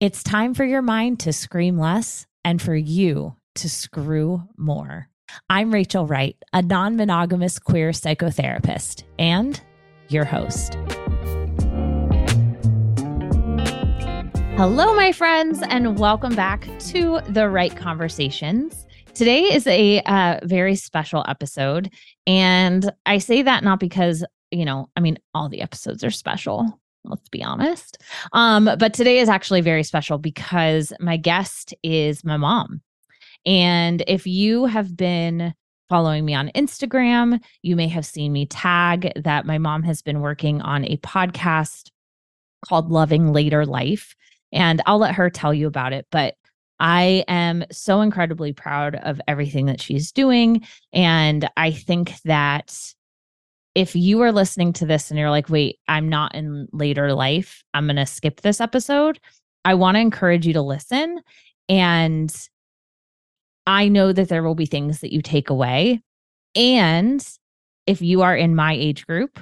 It's time for your mind to scream less and for you to screw more. I'm Rachel Wright, a non monogamous queer psychotherapist and your host. Hello, my friends, and welcome back to the Wright Conversations. Today is a uh, very special episode. And I say that not because, you know, I mean, all the episodes are special, let's be honest. Um, but today is actually very special because my guest is my mom. And if you have been following me on Instagram, you may have seen me tag that my mom has been working on a podcast called Loving Later Life. And I'll let her tell you about it. But I am so incredibly proud of everything that she's doing. And I think that if you are listening to this and you're like, wait, I'm not in later life, I'm going to skip this episode, I want to encourage you to listen. And I know that there will be things that you take away. And if you are in my age group,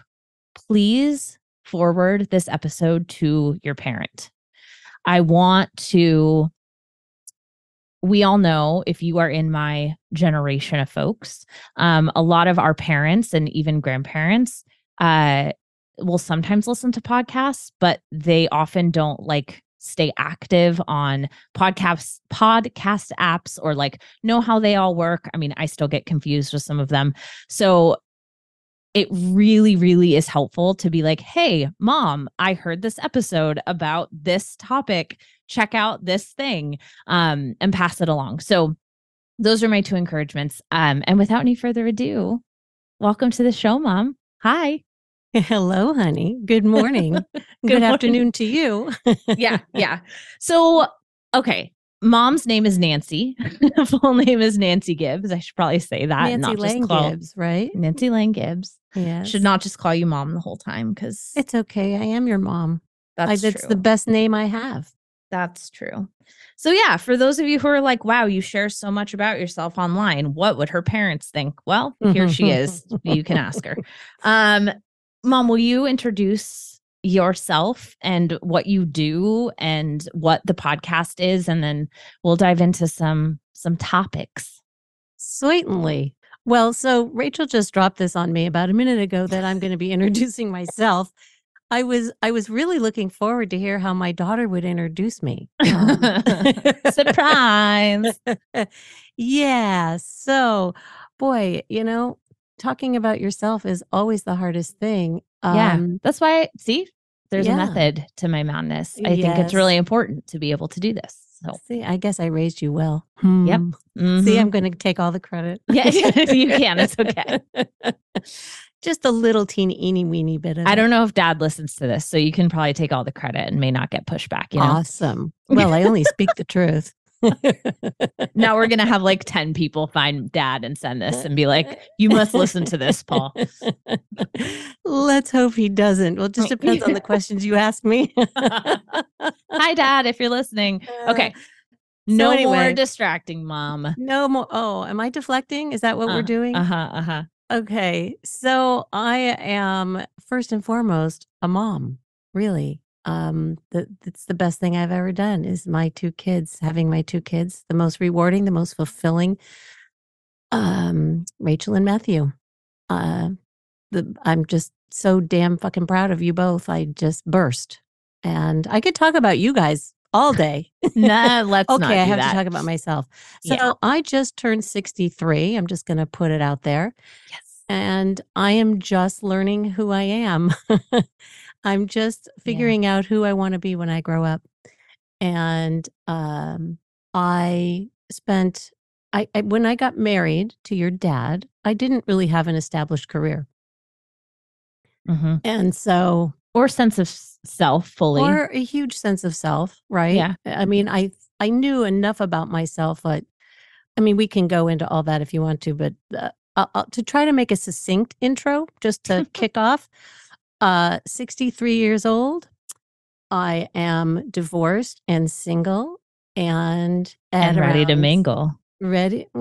please forward this episode to your parent. I want to we all know if you are in my generation of folks, um, a lot of our parents and even grandparents uh, will sometimes listen to podcasts, but they often don't like stay active on podcasts podcast apps or like know how they all work. I mean i still get confused with some of them. So it really really is helpful to be like hey mom i heard this episode about this topic check out this thing um, and pass it along. So those are my two encouragements. Um, and without any further ado, welcome to the show, Mom. Hi. Hello, honey. Good morning. Good, Good afternoon to you. yeah, yeah. So, okay. Mom's name is Nancy. Full name is Nancy Gibbs. I should probably say that. Nancy not Lang call, Gibbs, right? Nancy Lang Gibbs. Yeah. Should not just call you mom the whole time because it's okay. I am your mom. That's I, That's the best name I have. That's true. So, yeah, for those of you who are like, wow, you share so much about yourself online, what would her parents think? Well, here she is. You can ask her. Um, Mom, will you introduce yourself and what you do and what the podcast is? And then we'll dive into some some topics. Certainly. Well, so Rachel just dropped this on me about a minute ago that I'm going to be introducing myself. I was I was really looking forward to hear how my daughter would introduce me. Um, Surprise. yeah. So, boy, you know, talking about yourself is always the hardest thing. Um, yeah. That's why see, there's yeah. a method to my madness. I yes. think it's really important to be able to do this. So. See, I guess I raised you well. Hmm. Yep. Mm-hmm. See, I'm going to take all the credit. yeah, you can. It's okay just a little teeny eeny weeny bit of I don't know if dad listens to this, so you can probably take all the credit and may not get pushed back. You know? Awesome. Well, I only speak the truth. now we're gonna have like 10 people find dad and send this and be like, you must listen to this, Paul. Let's hope he doesn't. Well, it just depends on the questions you ask me. Hi, dad, if you're listening. Okay. No so anyway, more distracting, mom. No more. Oh, am I deflecting? Is that what uh, we're doing? Uh huh. Uh huh. Okay. So I am first and foremost a mom, really. Um, that it's the best thing I've ever done is my two kids, having my two kids, the most rewarding, the most fulfilling. Um, Rachel and Matthew. Uh, the I'm just so damn fucking proud of you both. I just burst. And I could talk about you guys all day. nah, let's okay, I have that. to talk about myself. So yeah. I just turned 63. I'm just going to put it out there. Yes. And I am just learning who I am. I'm just figuring yeah. out who I want to be when I grow up. And um, I spent I, I when I got married to your dad, I didn't really have an established career. Mm-hmm. And so or sense of self fully or a huge sense of self right yeah i mean i I knew enough about myself. But I mean, we can go into all that if you want to, but uh, uh, uh to try to make a succinct intro, just to kick off, uh, 63 years old. I am divorced and single and and ready to mingle. Ready.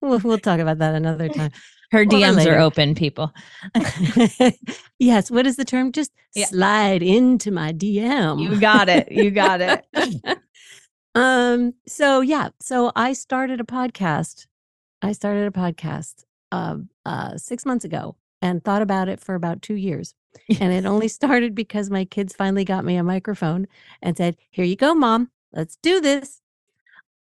We'll, we'll talk about that another time. Her DMs are open, people. yes. What is the term? Just yeah. slide into my DM. You got it. You got it. um. So yeah. So I started a podcast. I started a podcast uh, uh, six months ago and thought about it for about two years. and it only started because my kids finally got me a microphone and said, "Here you go, mom. Let's do this."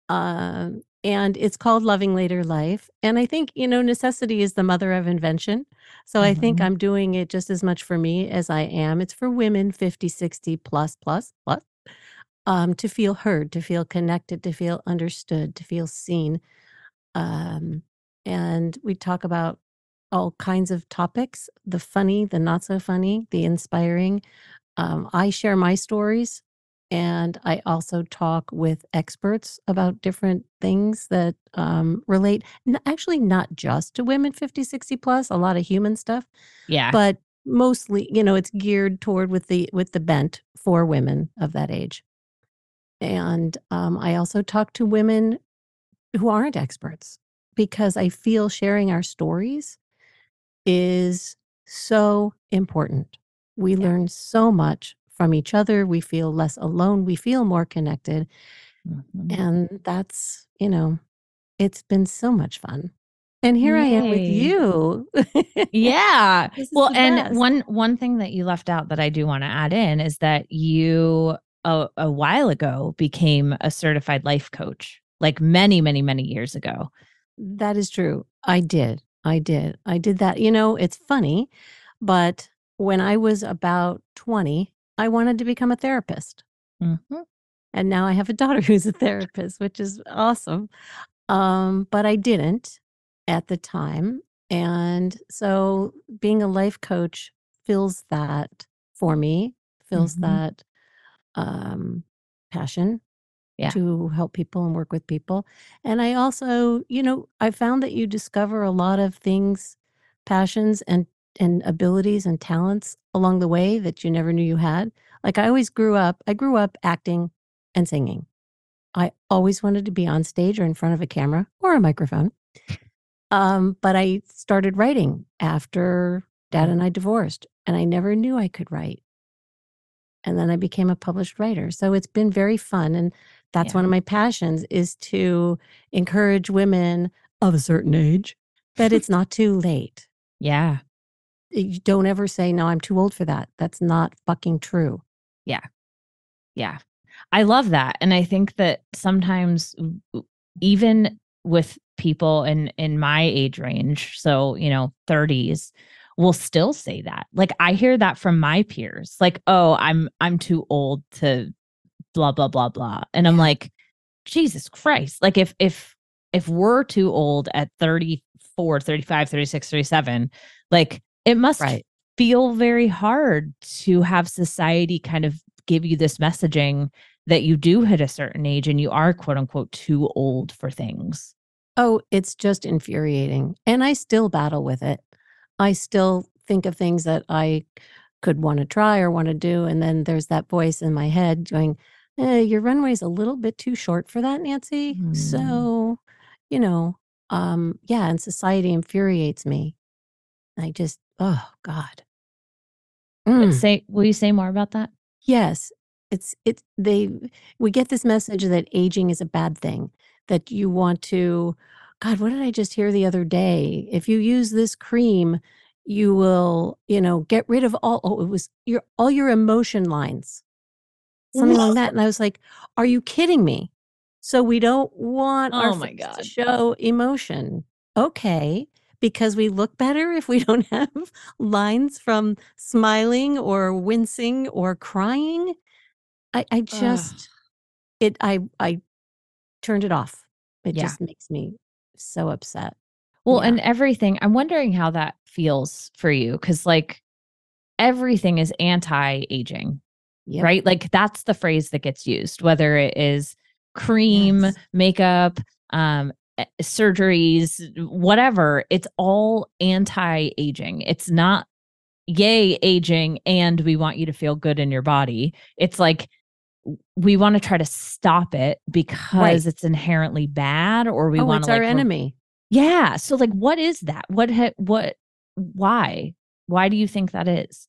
Um, and it's called Loving Later Life. And I think, you know, necessity is the mother of invention. So I think Mhm. I'm doing it just as much for me as I am. It's for women 50, 60 plus, plus, plus, um, to feel heard, to feel connected, to feel understood, to feel seen. Um, and we talk about all kinds of topics the funny, the not so funny, the inspiring. Um, I share my stories and I also talk with experts about different things that um, relate, n- actually, not just to women 50, 60 plus, a lot of human stuff, Yeah. but mostly, you know, it's geared toward with the with the bent for women of that age. And um, I also talk to women who aren't experts because I feel sharing our stories is so important. We Yeah. learn so much from each other. We feel less alone. We feel more connected. Mhm. And that's, you know, it's been so much fun. And here I am with you. Yeah. Well, and one one thing that you left out that I do want to add in is that you a, a while ago became a certified life coach, like many, many, many years ago. That is true. I did. I did. I did that. You know, it's funny, but when I was about 20, I wanted to become a therapist. Mhm. And now I have a daughter who's a therapist, which is awesome. Um, but I didn't at the time. And so being a life coach fills that for me, fills Mhm. that um, passion Yeah. to help people and work with people. And I also, you know, I found that you discover a lot of things, passions and and abilities and talents along the way that you never knew you had. Like I always grew up, I grew up acting and singing. I always wanted to be on stage or in front of a camera or a microphone. Um, but I started writing after dad and I divorced, and I never knew I could write. And then I became a published writer. So it's been very fun. And that's Yeah. one of my passions is to encourage women of a certain age that it's not too late. Yeah. Eh, you don't ever say, no, I'm too old for that. That's not fucking true. Yeah. Yeah. I love that. And I think that sometimes even with people in in my age range, so, you know, 30s, will still say that. Like I hear that from my peers. Like, "Oh, I'm I'm too old to blah blah blah blah." And I'm like, "Jesus Christ." Like if if if we're too old at 34, 35, 36, 37, like it must Right. feel very hard to have society kind of give you this messaging that you do hit a certain age and you are quote unquote too old for things. Oh, it's just infuriating. And I still battle with it. I still think of things that I could want to try or want to do. And then there's that voice in my head going, eh, Your runway's a little bit too short for that, Nancy. Hmm. So, you know, um, yeah, and society infuriates me. I just, oh God. Mm. Say will you say more about that? Yes, it's it's they we get this message that aging is a bad thing, that you want to God, what did I just hear the other day? If you use this cream, you will, you know, get rid of all oh, it was your all your emotion lines. Something like that. And I was like, are you kidding me? So we don't want our Oh my face to show emotion. Okay. Because we look better if we don't have lines from smiling or wincing or crying. I, I just it I I turned it off. It Yeah. just makes me so upset. Well, Yeah. and everything, I'm wondering how that feels for you cuz like everything is anti-aging. Yep. right? Like that's the phrase that gets used, whether it is cream, Yes. makeup, um, eh, surgeries, whatever. It's all anti aging. It's not yay aging and we want you to feel good in your body. It's like we want to try to stop it because it's inherently bad or we oh, want it's to like our enemy. yeah. So like what is that? What ha- what why? Why do you think that is?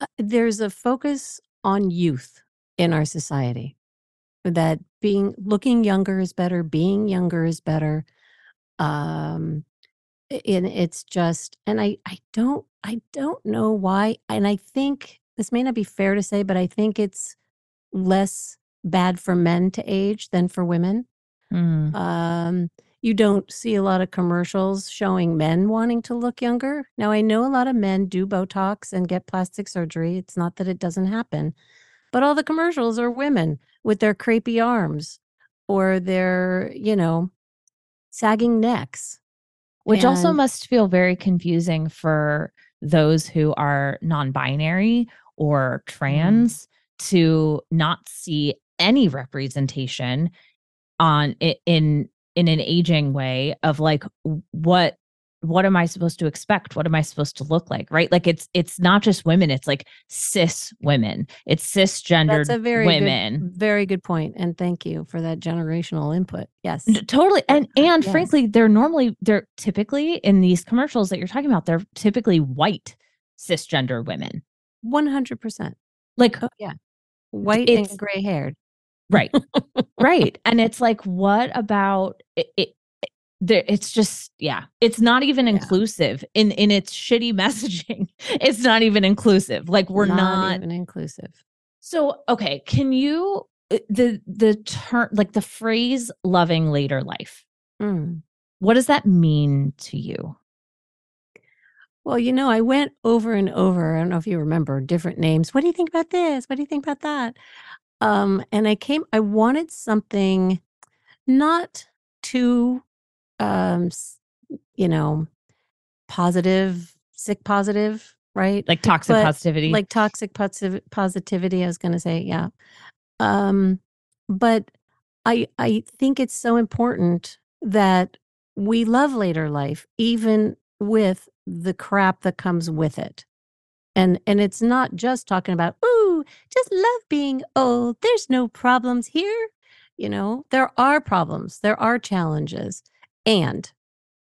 Uh, There's a focus on youth in our society that being looking younger is better, being younger is better. Um and it's just and I I don't I don't know why and I think this may not be fair to say but I think it's less bad for men to age than for women. Mm, Um, you don't see a lot of commercials showing men wanting to look younger. Now, I know a lot of men do Botox and get plastic surgery. It's not that it doesn't happen, but all the commercials are women with their crepey arms or their, you know, sagging necks. Which also must feel very confusing for those who are non-binary or Mm-hmm. trans to not see any representation on in in an aging way of like what what am I supposed to expect? What am I supposed to look like? Right? Like it's it's not just women, it's like cis women. It's cisgendered That's a very women. good, very good point, and thank you for that generational input. Yes, Totally. And and Yes. frankly, they're normally they're typically in these commercials that you're talking about, they're typically white cisgender women. one hundred percent. Like Oh yeah, white and gray haired. Right. right. And it's like what about it, it it's just yeah it's not even Yeah. inclusive in in its shitty messaging it's not even inclusive like we're not, even inclusive. so okay can you uh, the the term like the phrase loving later life Mm. what does that mean to you Well, you know, I went over and over. I don't know if you remember different names. What do you think about this? What do you think about that? Um, and I came, I wanted something not too, um, you know, positive, sick positive, right? like toxic But, positivity Like toxic positiv- positivity. I was going to say, yeah. Um, but I, I think it's so important that we love later life, even with the crap that comes with it. And and it's not just talking about, ooh, just love being old. There's no problems here. You know, there are problems, there are challenges. And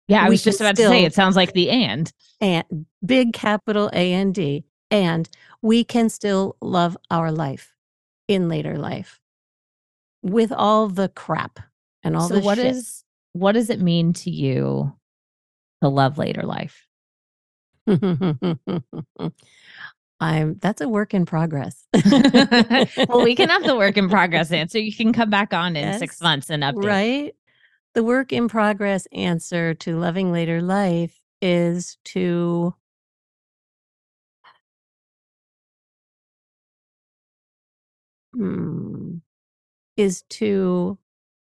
yeah i was just about to say it sounds like the and and big capital A and D. And we can still love our life in later life with all the crap and all so the what shit. is what does it mean to you to love later life I'm that's a work in progress. well we can have the work in progress answer you can come back on in six months and update right? The work in progress answer to loving later life is to Hmm. is to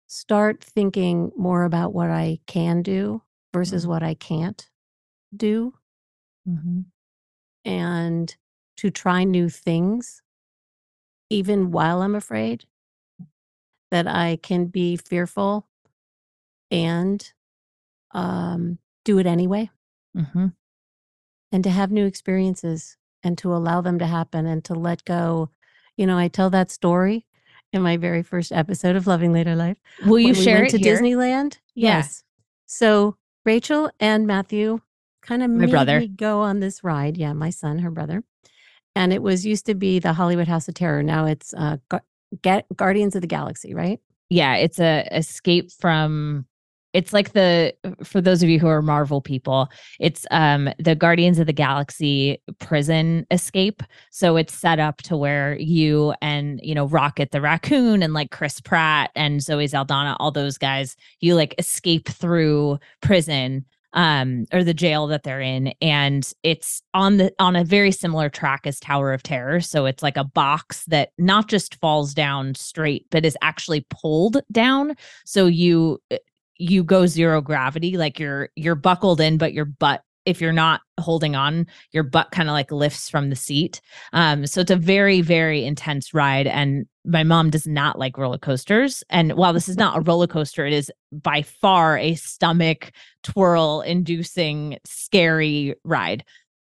start thinking more about what I can do versus Mhm. what I can't do Mhm. and to try new things even while I'm afraid that I can be fearful and um, do it anyway Mhm. and to have new experiences and to allow them to happen and to let go. You know, I tell that story in my very first episode of Loving Later Life. will you when we share went it to here? Disneyland. Yeah. Yes. So Rachel and Matthew kind of My made brother. me go on this ride. Yeah, my son, her brother. And it was used to be the Hollywood House of Terror. Now it's uh, Ga- Guardians of the Galaxy, right? yeah it's a escape from it's like the for those of you who are marvel people it's um the guardians of the galaxy prison escape so it's set up to where you and you know rocket the raccoon and like chris pratt and zoe saldana all those guys you like escape through prison um or the jail that they're in and it's on the on a very similar track as tower of terror. So it's like a box that not just falls down straight but is actually pulled down. So you you go zero gravity like you're you're buckled in but your butt if you're not holding on, your butt kind of like lifts from the seat. Um, so it's a very, very intense ride. And my mom does not like roller coasters. And while this is not a roller coaster, it is by far a stomach twirl inducing, scary ride.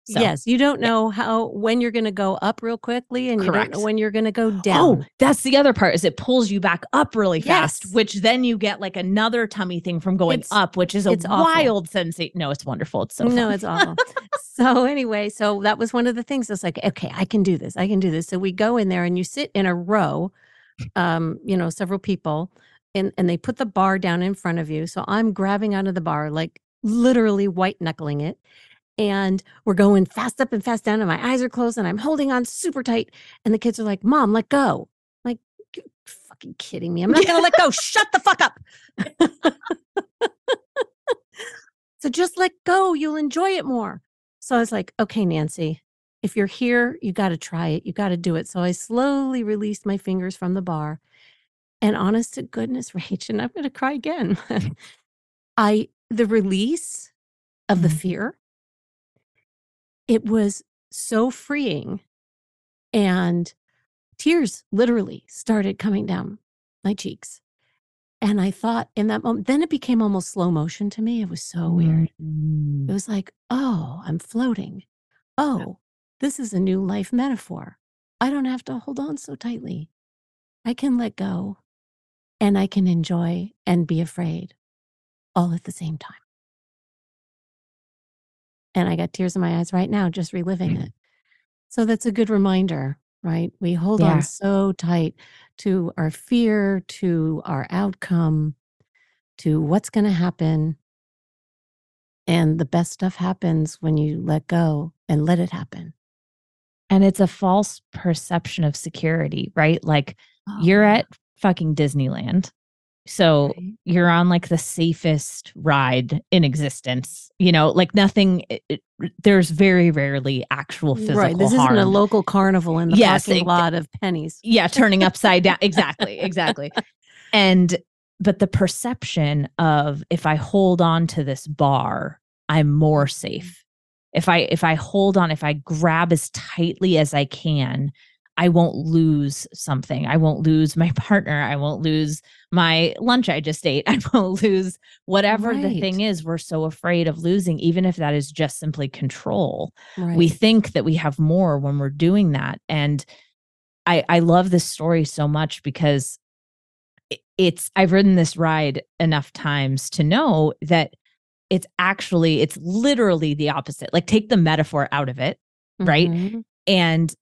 So, yes, you don't know how when you're going to go up real quickly, and correct. you don't know when you're going to go oh, down. Oh, that's the other part is it pulls you back up really fast, yes. which then you get like another tummy thing from going it's, up, which is a wild sensation. No, it's wonderful. It's so fun. no, it's awful. so anyway, so that was one of the things. It's like, okay, I can do this. I can do this. So we go in there, and you sit in a row, um, you know, several people, and and they put the bar down in front of you. So I'm grabbing onto the bar, like literally white knuckling it and we're going fast up and fast down and my eyes are closed and I'm holding on super tight and the kids are like, "Mom, let go." I'm like, you fucking kidding me. I'm not to let go. Shut the fuck up. so just let go. You'll enjoy it more. So I was like, "Okay, Nancy, if you're here, you got to try it. You got to do it." So I slowly released my fingers from the bar. And honest to goodness, Rach, and I'm to cry again. I the release of the mm-hmm. fear it was so freeing. And tears literally started coming down my cheeks. And I thought in that moment, then it became almost slow motion to me. It was so weird. Mm. It was like, oh, I'm floating. Oh, this is a new life metaphor. I don't have to hold on so tightly. I can let go and I can enjoy and be afraid all at the same time. And I got tears in my eyes right now just reliving mm-hmm. it. So that's a good reminder, right? We hold yeah. on so tight to our fear, to our outcome, to what's going to happen. And the best stuff happens when you let go and let it happen. And it's a false perception of security, right? Like oh, you're at fucking Disneyland so right. you're on like the safest ride in existence. You know, like nothing. It, it, there's very rarely actual physical right. This harm. isn't a local carnival in the yes, parking it, lot of pennies. Yeah, turning upside down. Exactly, exactly. And but the perception of if I hold on to this bar, I'm more mm-hmm. safe. If I if I hold on, if I grab as tightly as I can, I won't lose something. I won't lose my partner. I won't lose my lunch I just ate. I won't lose whatever right. the thing is we're so afraid of losing, even if that is just simply control. Right. We think that we have more when we're doing that. And I, I love this story so much because it's, I've ridden this ride enough times to know that it's actually, it's literally the opposite. Like take the metaphor out of it, right? Mm-hmm. And it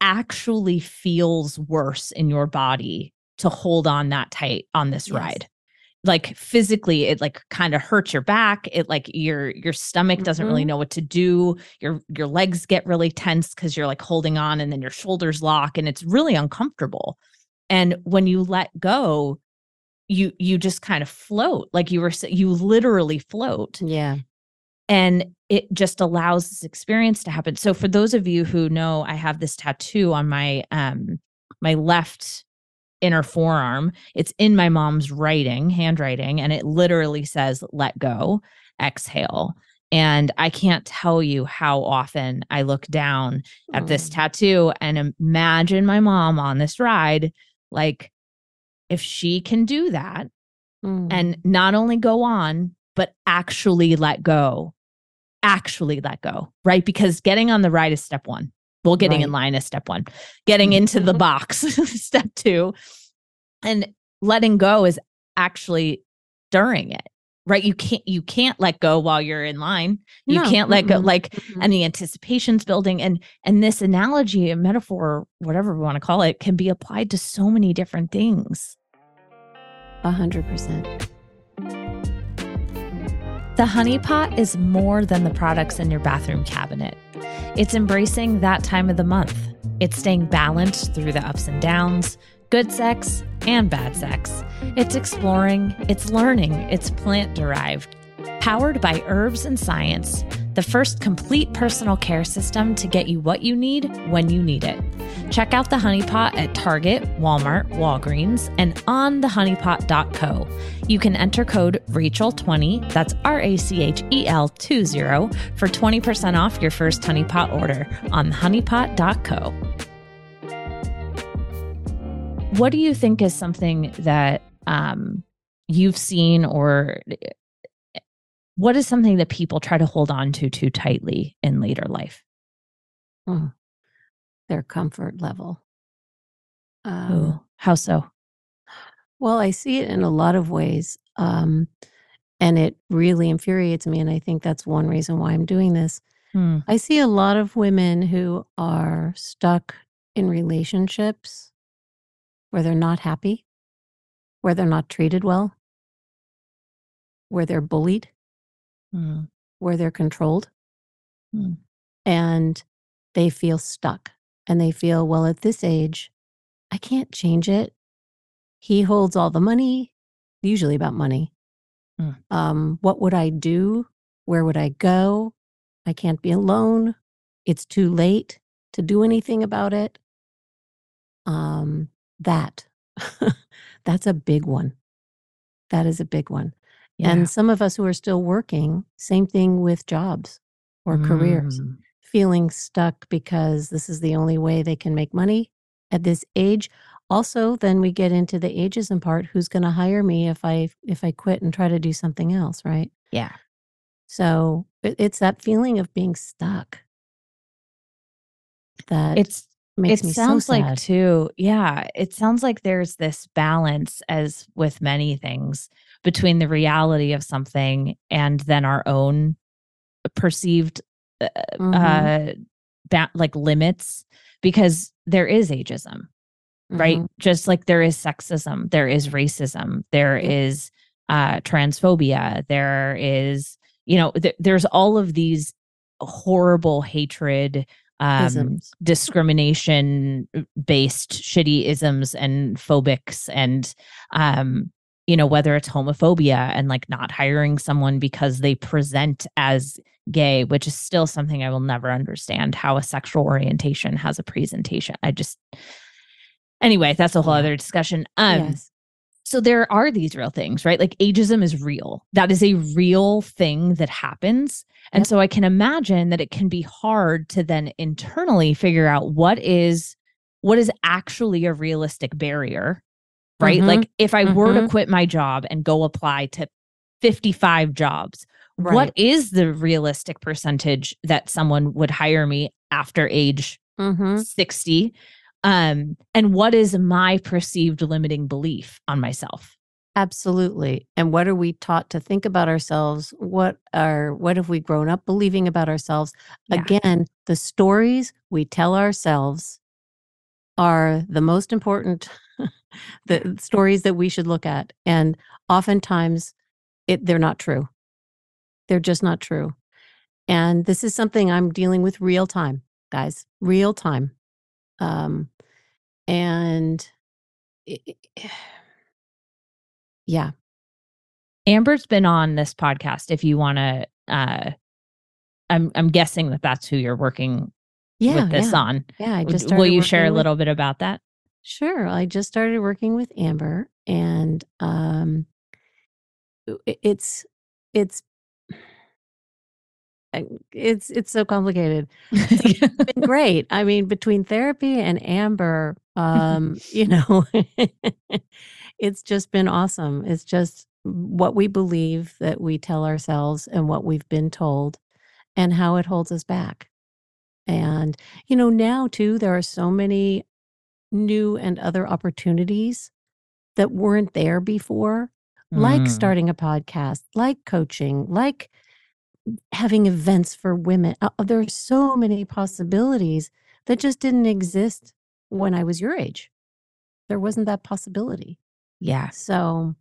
actually feels worse in your body to hold on that tight on this yes. ride like physically it like kind of hurts your back it like your your stomach doesn't mm-hmm. really know what to do your your legs get really tense cuz you're like holding on and then your shoulders lock and it's really uncomfortable and when you let go you you just kind of float like you were you literally float yeah and it just allows this experience to happen. So for those of you who know i have this tattoo on my um my left inner forearm. It's in my mom's writing handwriting and it literally says let go exhale. And i can't tell you how often i look down at this tattoo and imagine my mom on this ride like if she can do that mm. and not only go on but actually let go actually let go, right? Because getting on the ride is step one. Well, getting right. in line is step one. Getting into the box, step two. And letting go is actually during it right you can't you can't let go while you're in line you no. can't let mm-hmm. go like mm-hmm. and the anticipation's building and and this analogy a metaphor whatever we want to call it can be applied to so many different things a hundred percent the Honey Pot is more than the products in your bathroom cabinet. It's embracing that time of the month. It's staying balanced through the ups and downs, good sex and bad sex. It's exploring, it's learning, it's plant derived. Powered by herbs and science, the first complete personal care system to get you what you need when you need it. Check out the Honeypot at Target, Walmart, Walgreens, and on thehoneypot.co. You can enter code Rachel20, that's R A C H E L 20, for 20% off your first Honeypot order on thehoneypot.co. What do you think is something that um, you've seen or what is something that people try to hold on to too tightly in later life? Oh, their comfort level. Um, Ooh, how so? well, I see it in a lot of ways. Um, and it really infuriates me. And I think that's one reason why I'm doing this. Hmm. I see a lot of women who are stuck in relationships where they're not happy, where they're not treated well, where they're bullied, Hmm. where they're controlled, Hmm. and they feel stuck. And they feel, well, at this age, I can't change it. He holds all the money, usually about money. Hmm. Um, what would I do? Where would I go? I can't be alone. It's too late to do anything about it. Um, that that's a big one. That is a big one. Yeah. And some of us who are still working, same thing with jobs or careers, Mm. feeling stuck because this is the only way they can make money at this age. Also, then we get into the ageism part. Who's going to hire me if I if I quit and try to do something else, right? Yeah. So it, it's that feeling of being stuck that It's makes it me sounds so like too yeah it sounds like there's this balance as with many things between the reality of something and then our own perceived uh, Mhm, uh ba- like limits because there is ageism right? Mhm. just like there is sexism there is racism there is uh transphobia there is you know th- there's all of these horrible hatred um discrimination based shitty isms and phobics and um you know whether it's homophobia and like not hiring someone because they present as gay which is still something i will never understand how a sexual orientation has a presentation i just anyway that's a whole Yeah. other discussion um yes. so there are these real things right like ageism is real that is a real thing that happens and Yep. so i can imagine that it can be hard to then internally figure out what is what is actually a realistic barrier right Mhm, like if i were to mhm. quit my job and go apply to 55 jobs what Right. is the realistic percentage that someone would hire me after age Mhm. 60 um and what is my perceived limiting belief on myself Absolutely. And what are we taught to think about ourselves? What are what have we grown up believing about ourselves? Yeah. Again, the stories we tell ourselves are the most important the stories that we should look at. And oftentimes it they're not true. They're just not true. And this is something I'm dealing with real time, guys. Real time. Um and it, yeah. amber's been on this podcast if you want to uh i'm i'm guessing that that's who you're working Yeah. with this yeah. on Yeah, I just will you share a working with- little bit about that Sure, I just started working with Amber, and um, it's it's it's it's so complicated. It's been great. I mean, between therapy and Amber, um, you know, it's just been awesome. It's just what we believe that we tell ourselves and what we've been told, and how it holds us back. And you know, now too, there are so many new and other opportunities that weren't there before, like Mm. starting a podcast, like coaching, like having events for women. Uh, there are so many possibilities that just didn't exist when I was your age. There wasn't that possibility. yeah So,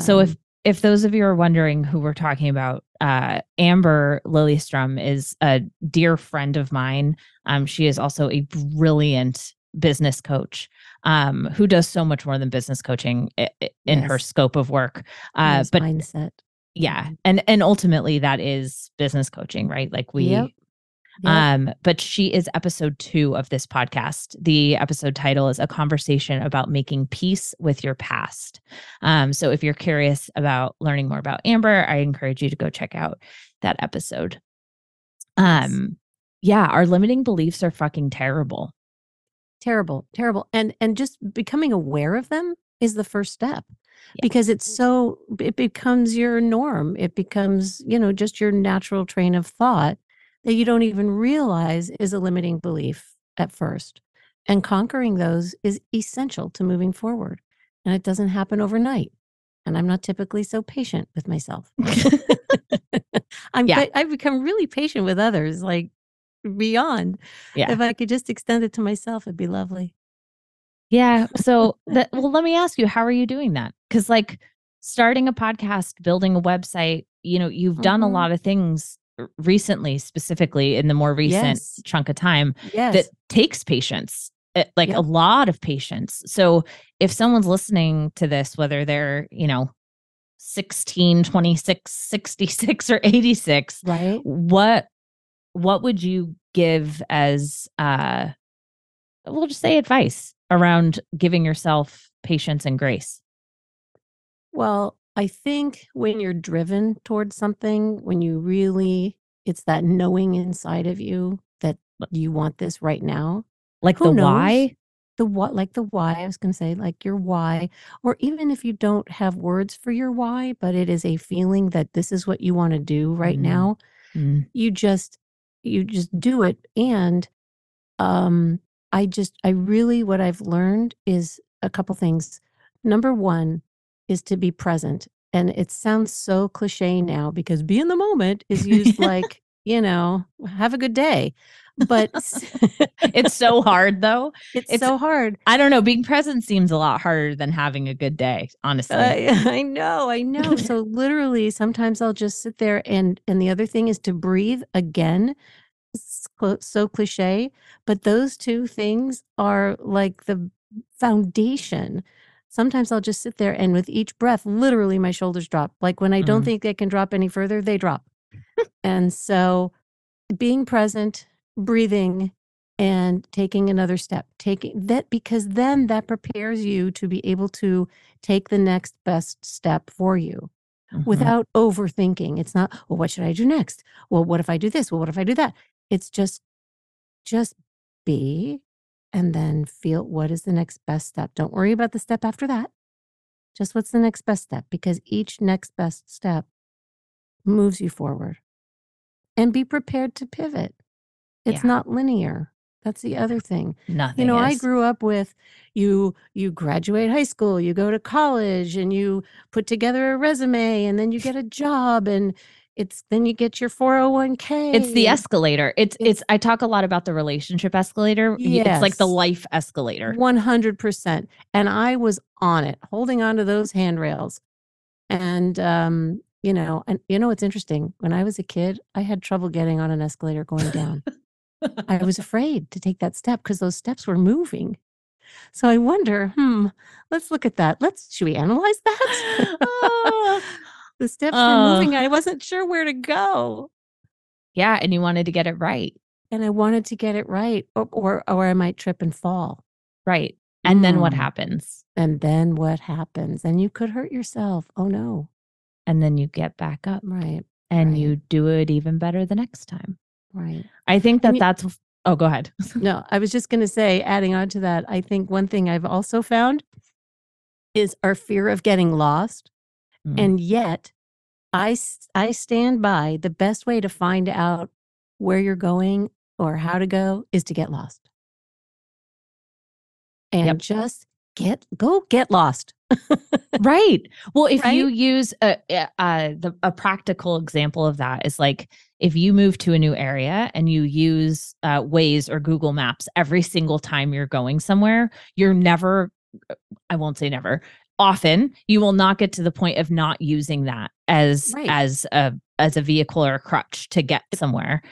so if um, if those of you are wondering who we're talking about, uh, Amber Lilyestrom is a dear friend of mine. Um, she is also a brilliant business coach um, who does so much more than business coaching in her scope of work. Uh, but mindset. yeah and and ultimately that is business coaching right like we Yep. Yep. um but she is episode 2 of this podcast. The episode title is a conversation about making peace with your past. Um so if you're curious about learning more about amber i encourage you to go check out that episode. Um yeah our limiting beliefs are fucking terrible. Terrible terrible. And and just becoming aware of them is the first step Yeah. because it's so it becomes your norm. It becomes you know just your natural train of thought that you don't even realize is a limiting belief at first and conquering those is essential to moving forward and it doesn't happen overnight and i'm not typically so patient with myself i'm Yeah. i've become really patient with others like beyond Yeah. if i could just extend it to myself it'd be lovely Yeah. So that well, let me ask you, how are you doing that? Because like starting a podcast, building a website, you know, you've done a Mhm. lot of things recently, specifically in the more recent Yes. chunk of time yes that takes patience. eh, Like a lot of patience. So if someone's listening to this, whether they're, you know, 16, 26, 66, or 86, right what what would you give as uh we'll just say advice around giving yourself patience and grace Well, I think when you're driven towards something, when you really, it's that knowing inside of you that you want this right now. like Who the knows? why The what, like the why, I was going to say, like your why, or even if you don't have words for your why, but it is a feeling that this is what you want to do right Mm. now, Mm, you just, you just do it. And, um, I just, I really, what I've learned is a couple things. Number one is to be present. And it sounds so cliche now because be in the moment is used like, you know, have a good day. But it's so hard though it's, it's- so hard. i don't know being present seems a lot harder than having a good day honestly I, I know, I know. So literally sometimes I'll just sit there and and the other thing is to breathe again. So cliche, but those two things are like the foundation. Sometimes I'll just sit there and with each breath, literally my shoulders drop. Like when I don't Mhm. think they can drop any further, they drop. and so being present, breathing, and taking another step, taking that because then that prepares you to be able to take the next best step for you Mhm. without overthinking. It's not, well, what should I do next? Well, what if I do this? Well, what if I do that? It's just, just be and then feel what is the next best step. Don't worry about the step after that. Just what's the next best step because each next best step moves you forward. And be prepared to pivot. It's Yeah. not linear. That's the other thing nothing you know i grew up with you you graduate high school you go to college and you put together a resume and then you get a job and it's then you get your 401k it's the escalator. It's, it's It's- i talk a lot about the relationship escalator. Y- it's like the life escalator. 100% and i was on it holding on to those handrails. And um you know and you know what's interesting? When i was a kid i had trouble getting on an escalator going down. I was afraid to take that step because those steps were moving. So I wonder, hmm, let's look at that. Let's should we analyze that? The steps Oh. were moving. I wasn't sure where to go. yeah and you wanted to get it right And I wanted to get it right. Or or, or I might trip and fall. right and then what Mm. happens And then what happens? And you could hurt yourself. Oh no. and then you get back up Right. and Right. you do it even better the next time Right. i think that And you- that's oh go ahead No, I was just going to say, adding on to that, I think one thing I've also found is our fear of getting lost. Mm. And yet, I, I stand by the best way to find out where you're going or how to go is to get lost. And Yep. just get, go get lost. right well if you use a, a- uh the, a practical example of that is like if you move to a new area and you use uh waze or google maps every single time you're going somewhere you're never i won't say never often you will not get to the point of not using that as Right. as a as a vehicle or a crutch to get somewhere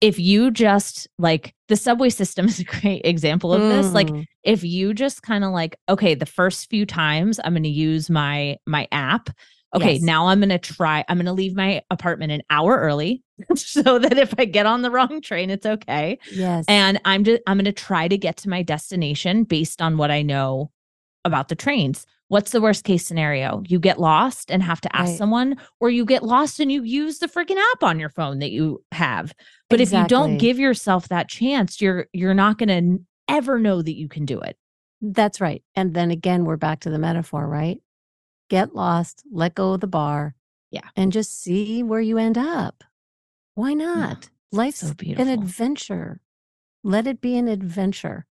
if you just like the subway system is a great example of this like Mm, if you just kind of like okay the first few times i'm going to use my my app okay, Yes. now I'm going to try, I'm going to leave my apartment an hour early so that if I get on the wrong train, it's okay. Yes. And I'm just, I'm going to try to get to my destination based on what I know about the trains. What's the worst case scenario? You get lost and have to ask Right. someone, or you get lost and you use the freaking app on your phone that you have. But if you don't give yourself that chance, you're you're not going to ever know that you can do it. That's right. And then again, we're back to the metaphor, right? Get lost, let go of the bar. Yeah. And just see where you end up. Why not? Life's so an adventure. Let it be an adventure.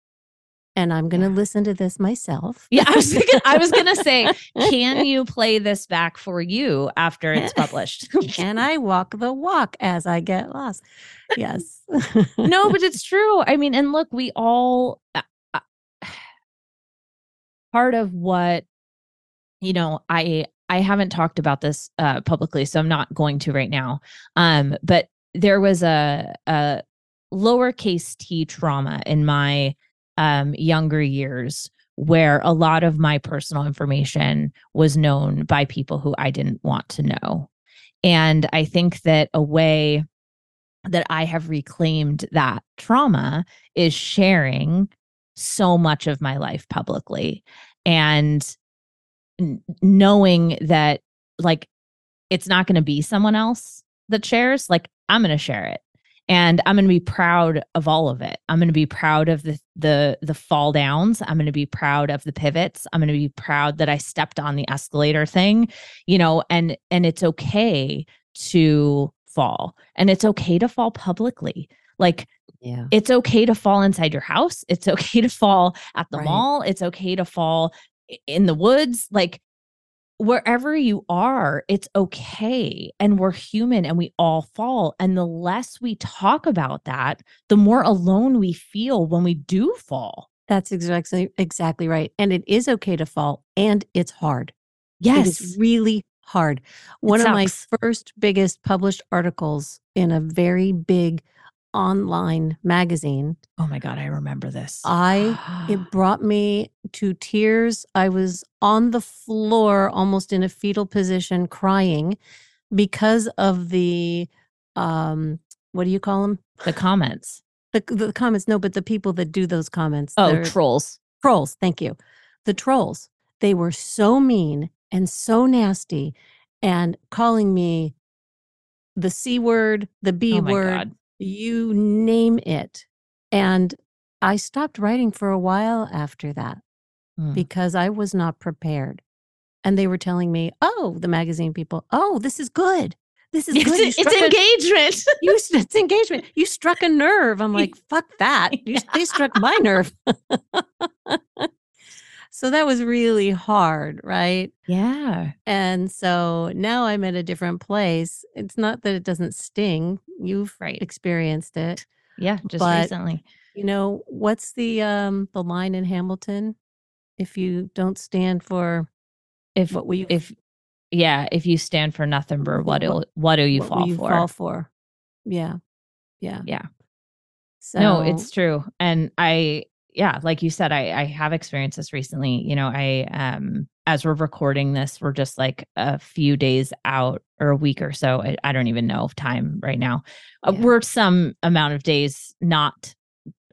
And I'm going to Yeah. listen to this myself. Yeah, I was gonna, I was gonna say, can you play this back for you after it's published? Can I walk the walk as I get lost? Yes. no, but it's true. I mean, and look, we all uh, uh, part of what you know, I I haven't talked about this uh publicly, so I'm not going to right now. Um, but there was a a lowercase t trauma in my um younger years where a lot of my personal information was known by people who I didn't want to know. And I think that a way that I have reclaimed that trauma is sharing so much of my life publicly and knowing that like it's not going to be someone else that shares like I'm going to share it and I'm going to be proud of all of it. I'm going to be proud of the the the fall downs. I'm going to be proud of the pivots. I'm going to be proud that I stepped on the escalator thing, you know, and and it's okay to fall and it's okay to fall publicly. Like yeah. it's okay to fall inside your house. It's okay to fall at the Right. mall. It's okay to fall in the woods. Like wherever you are, it's okay. And we're human and we all fall. And the less we talk about that, the more alone we feel when we do fall. That's exactly exactly right. And it is okay to fall and it's hard. Yes. is really hard. One of my first biggest published articles in a very big online magazine, oh my God, I remember this. I it brought me to tears. I was on the floor almost in a fetal position crying because of the um what do you call them? the comments. The the comments no, but the people that do those comments. Oh, trolls. trolls thank you the trolls they were so mean and so nasty and calling me the c word the b oh word God. You name it and i stopped writing for a while after that Mm. because i was not prepared and they were telling me oh the magazine people oh this is good this is good It's, it's a- engagement. you it's engagement. You struck a nerve. I'm like, fuck that. You, They struck my nerve. so that was really hard, right? yeah. And so now I'm at a different place. It's not that it doesn't sting. You've Right. experienced it. Yeah. Just recently. You know, what's the um the line in Hamilton? If you don't stand for If what you if yeah, if you stand for nothing but what What- do what do you what fall you for? fall for? Yeah. Yeah. Yeah. So no, it's true. And I yeah, like you said, I I have experienced this recently. You know, I um as we're recording this, we're just like a few days out or a week or so. I, I don't even know of time right now. Uh, we're some amount of days, not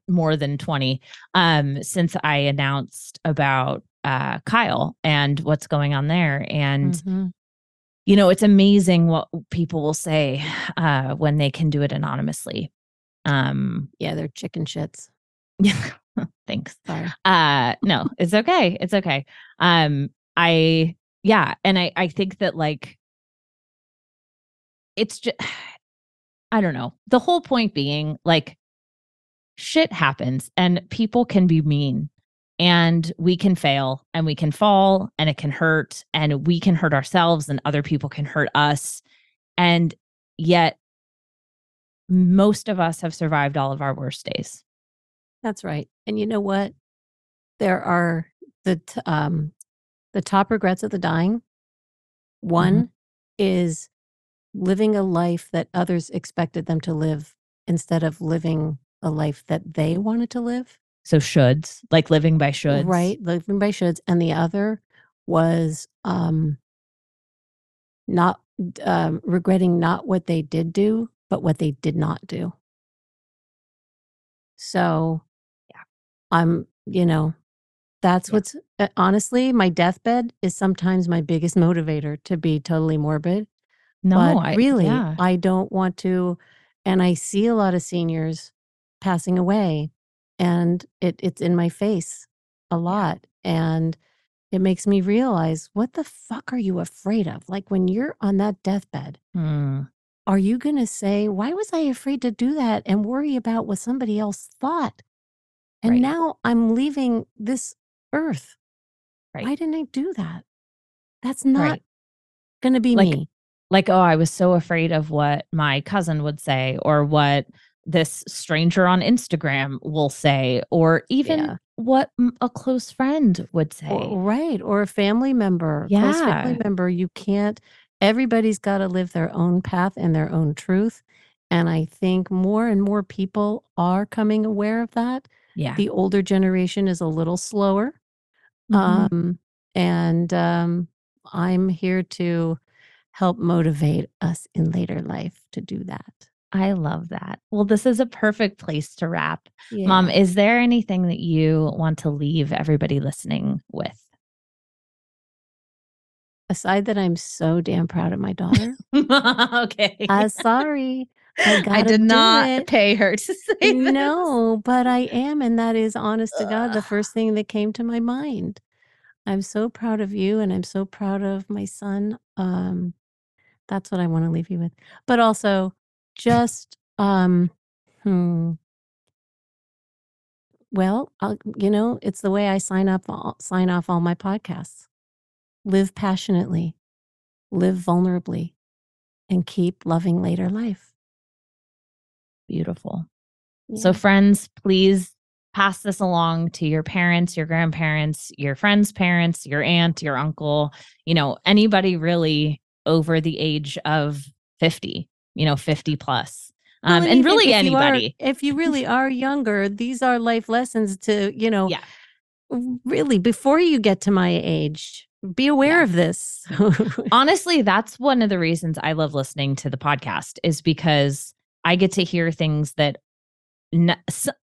more than 20, um, since I announced about uh Kyle and what's going on there. And Mhm. you know it's amazing what people will say uh when they can do it anonymously um yeah, they're chicken shits. thanks. Sorry. uh no it's okay it's okay. Um i yeah and i i think that like it's just i don't know. The whole point being like shit happens and people can be mean and we can fail and we can fall and it can hurt and we can hurt ourselves and other people can hurt us. And yet most of us have survived all of our worst days That's right. And you know what? There are the t- um the top regrets of the dying. One is living a life that others expected them to live instead of living a life that they wanted to live. so shoulds like living by shoulds Right, living by shoulds. And the other was um not um, regretting not what they did do, but what they did not do. So. I'm, you know, that's Yeah. what's uh, honestly my deathbed is sometimes my biggest motivator to be totally morbid. No, But I really, yeah. I don't want to and I see a lot of seniors passing away and it it's in my face a lot and it makes me realize what the fuck are you afraid of? Like when you're on that deathbed, Mm, are you going to say, "Why was I afraid to do that and worry about what somebody else thought?" And Right. now I'm leaving this earth. Right. Why didn't I do that? That's not right. going to be Like me. like, oh, I was so afraid of what my cousin would say or what this stranger on Instagram will say or even Yeah. what a close friend would Or, say. right. Or a family member, close family member. You can't, everybody's got to live their own path and their own truth. And I think more and more people are coming aware of that. Yeah. The older generation is a little slower. Mhm. Um, and um, I'm here to help motivate us in later life to do that. I love that. Well, this is a perfect place to wrap. Mom, is there anything that you want to leave everybody listening with? Aside that I'm so damn proud of my daughter. okay. Uh, sorry. I I did not it. pay her to say this. No, but I am, and that is honest to God the first thing that came to my mind. I'm so proud of you, and I'm so proud of my son. Um, that's what I want to leave you with. But also, just um, hmm. Well, I'll, you know, it's the way I sign up, all, sign off all my podcasts. Live passionately, live vulnerably, and keep loving later life. Beautiful. So, friends, please pass this along to your parents, your grandparents, your friends' parents, your aunt, your uncle, you know, anybody really over the age of 50, you know, 50 plus. Well, Um, and and really if you are, anybody. if you really are younger, these are life lessons to, you know, Yeah. really before you get to my age, be aware Yeah. of this. Honestly, that's one of the reasons I love listening to the podcast is because I get to hear things that n-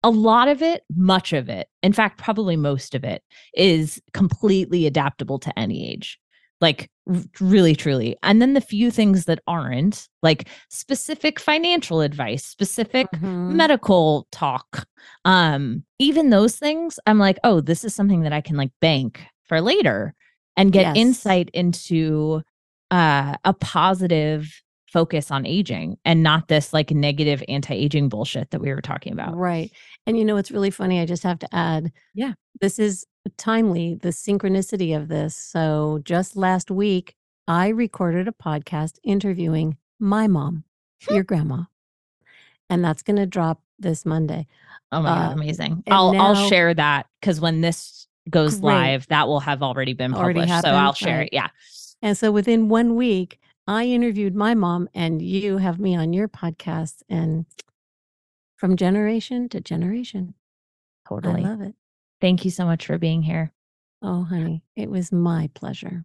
a lot of it, much of it, in fact, probably most of it is completely adaptable to any age. Like r- really, truly. And then the few things that aren't, like specific financial advice, specific Mhm. medical talk, um, even those things, I'm like, oh, this is something that I can like bank for later and get Yes. insight into uh, a positive focus on aging and not this like negative anti-aging bullshit that we were talking about. Right. And you know, it's really funny. I just have to add, Yeah. this is timely, the synchronicity of this. So just last week, I recorded a podcast interviewing my mom, your grandma. And that's going to drop this Monday. Oh my god, Uh, amazing. I'll I'll share that cuz when this goes Great. live, that will have already been Already published. So? I'll share Right. it. Yeah. And so within one week, I interviewed my mom, and you have me on your podcast. And from generation to generation, Totally. I love it. Thank you so much for being here. Oh, honey, it was my pleasure.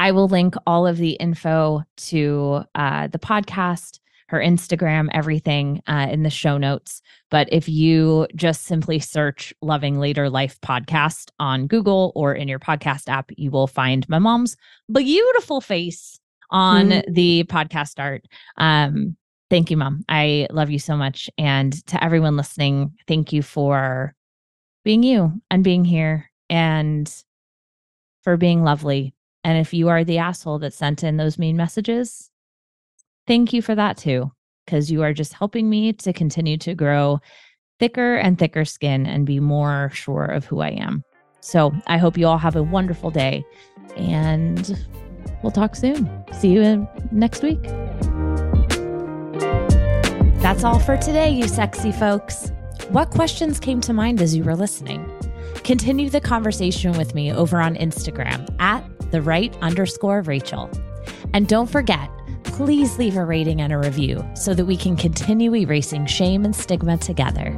I will link all of the info to uh, the podcast, her Instagram, everything uh, in the show notes. But if you just simply search Loving Later Life podcast on Google or in your podcast app, you will find my mom's beautiful face on Mhm. the podcast art. Um, thank you, mom. I love you so much. And to everyone listening, thank you for being you and being here and for being lovely. And if you are the asshole that sent in those mean messages, thank you for that too, because you are just helping me to continue to grow thicker and thicker skin and be more sure of who I am. So I hope you all have a wonderful day and we'll talk soon. See you next week. That's all for today, you sexy folks. What questions came to mind as you were listening? Continue the conversation with me over on Instagram at the right underscore Rachel. And don't forget, please leave a rating and a review so that we can continue erasing shame and stigma together.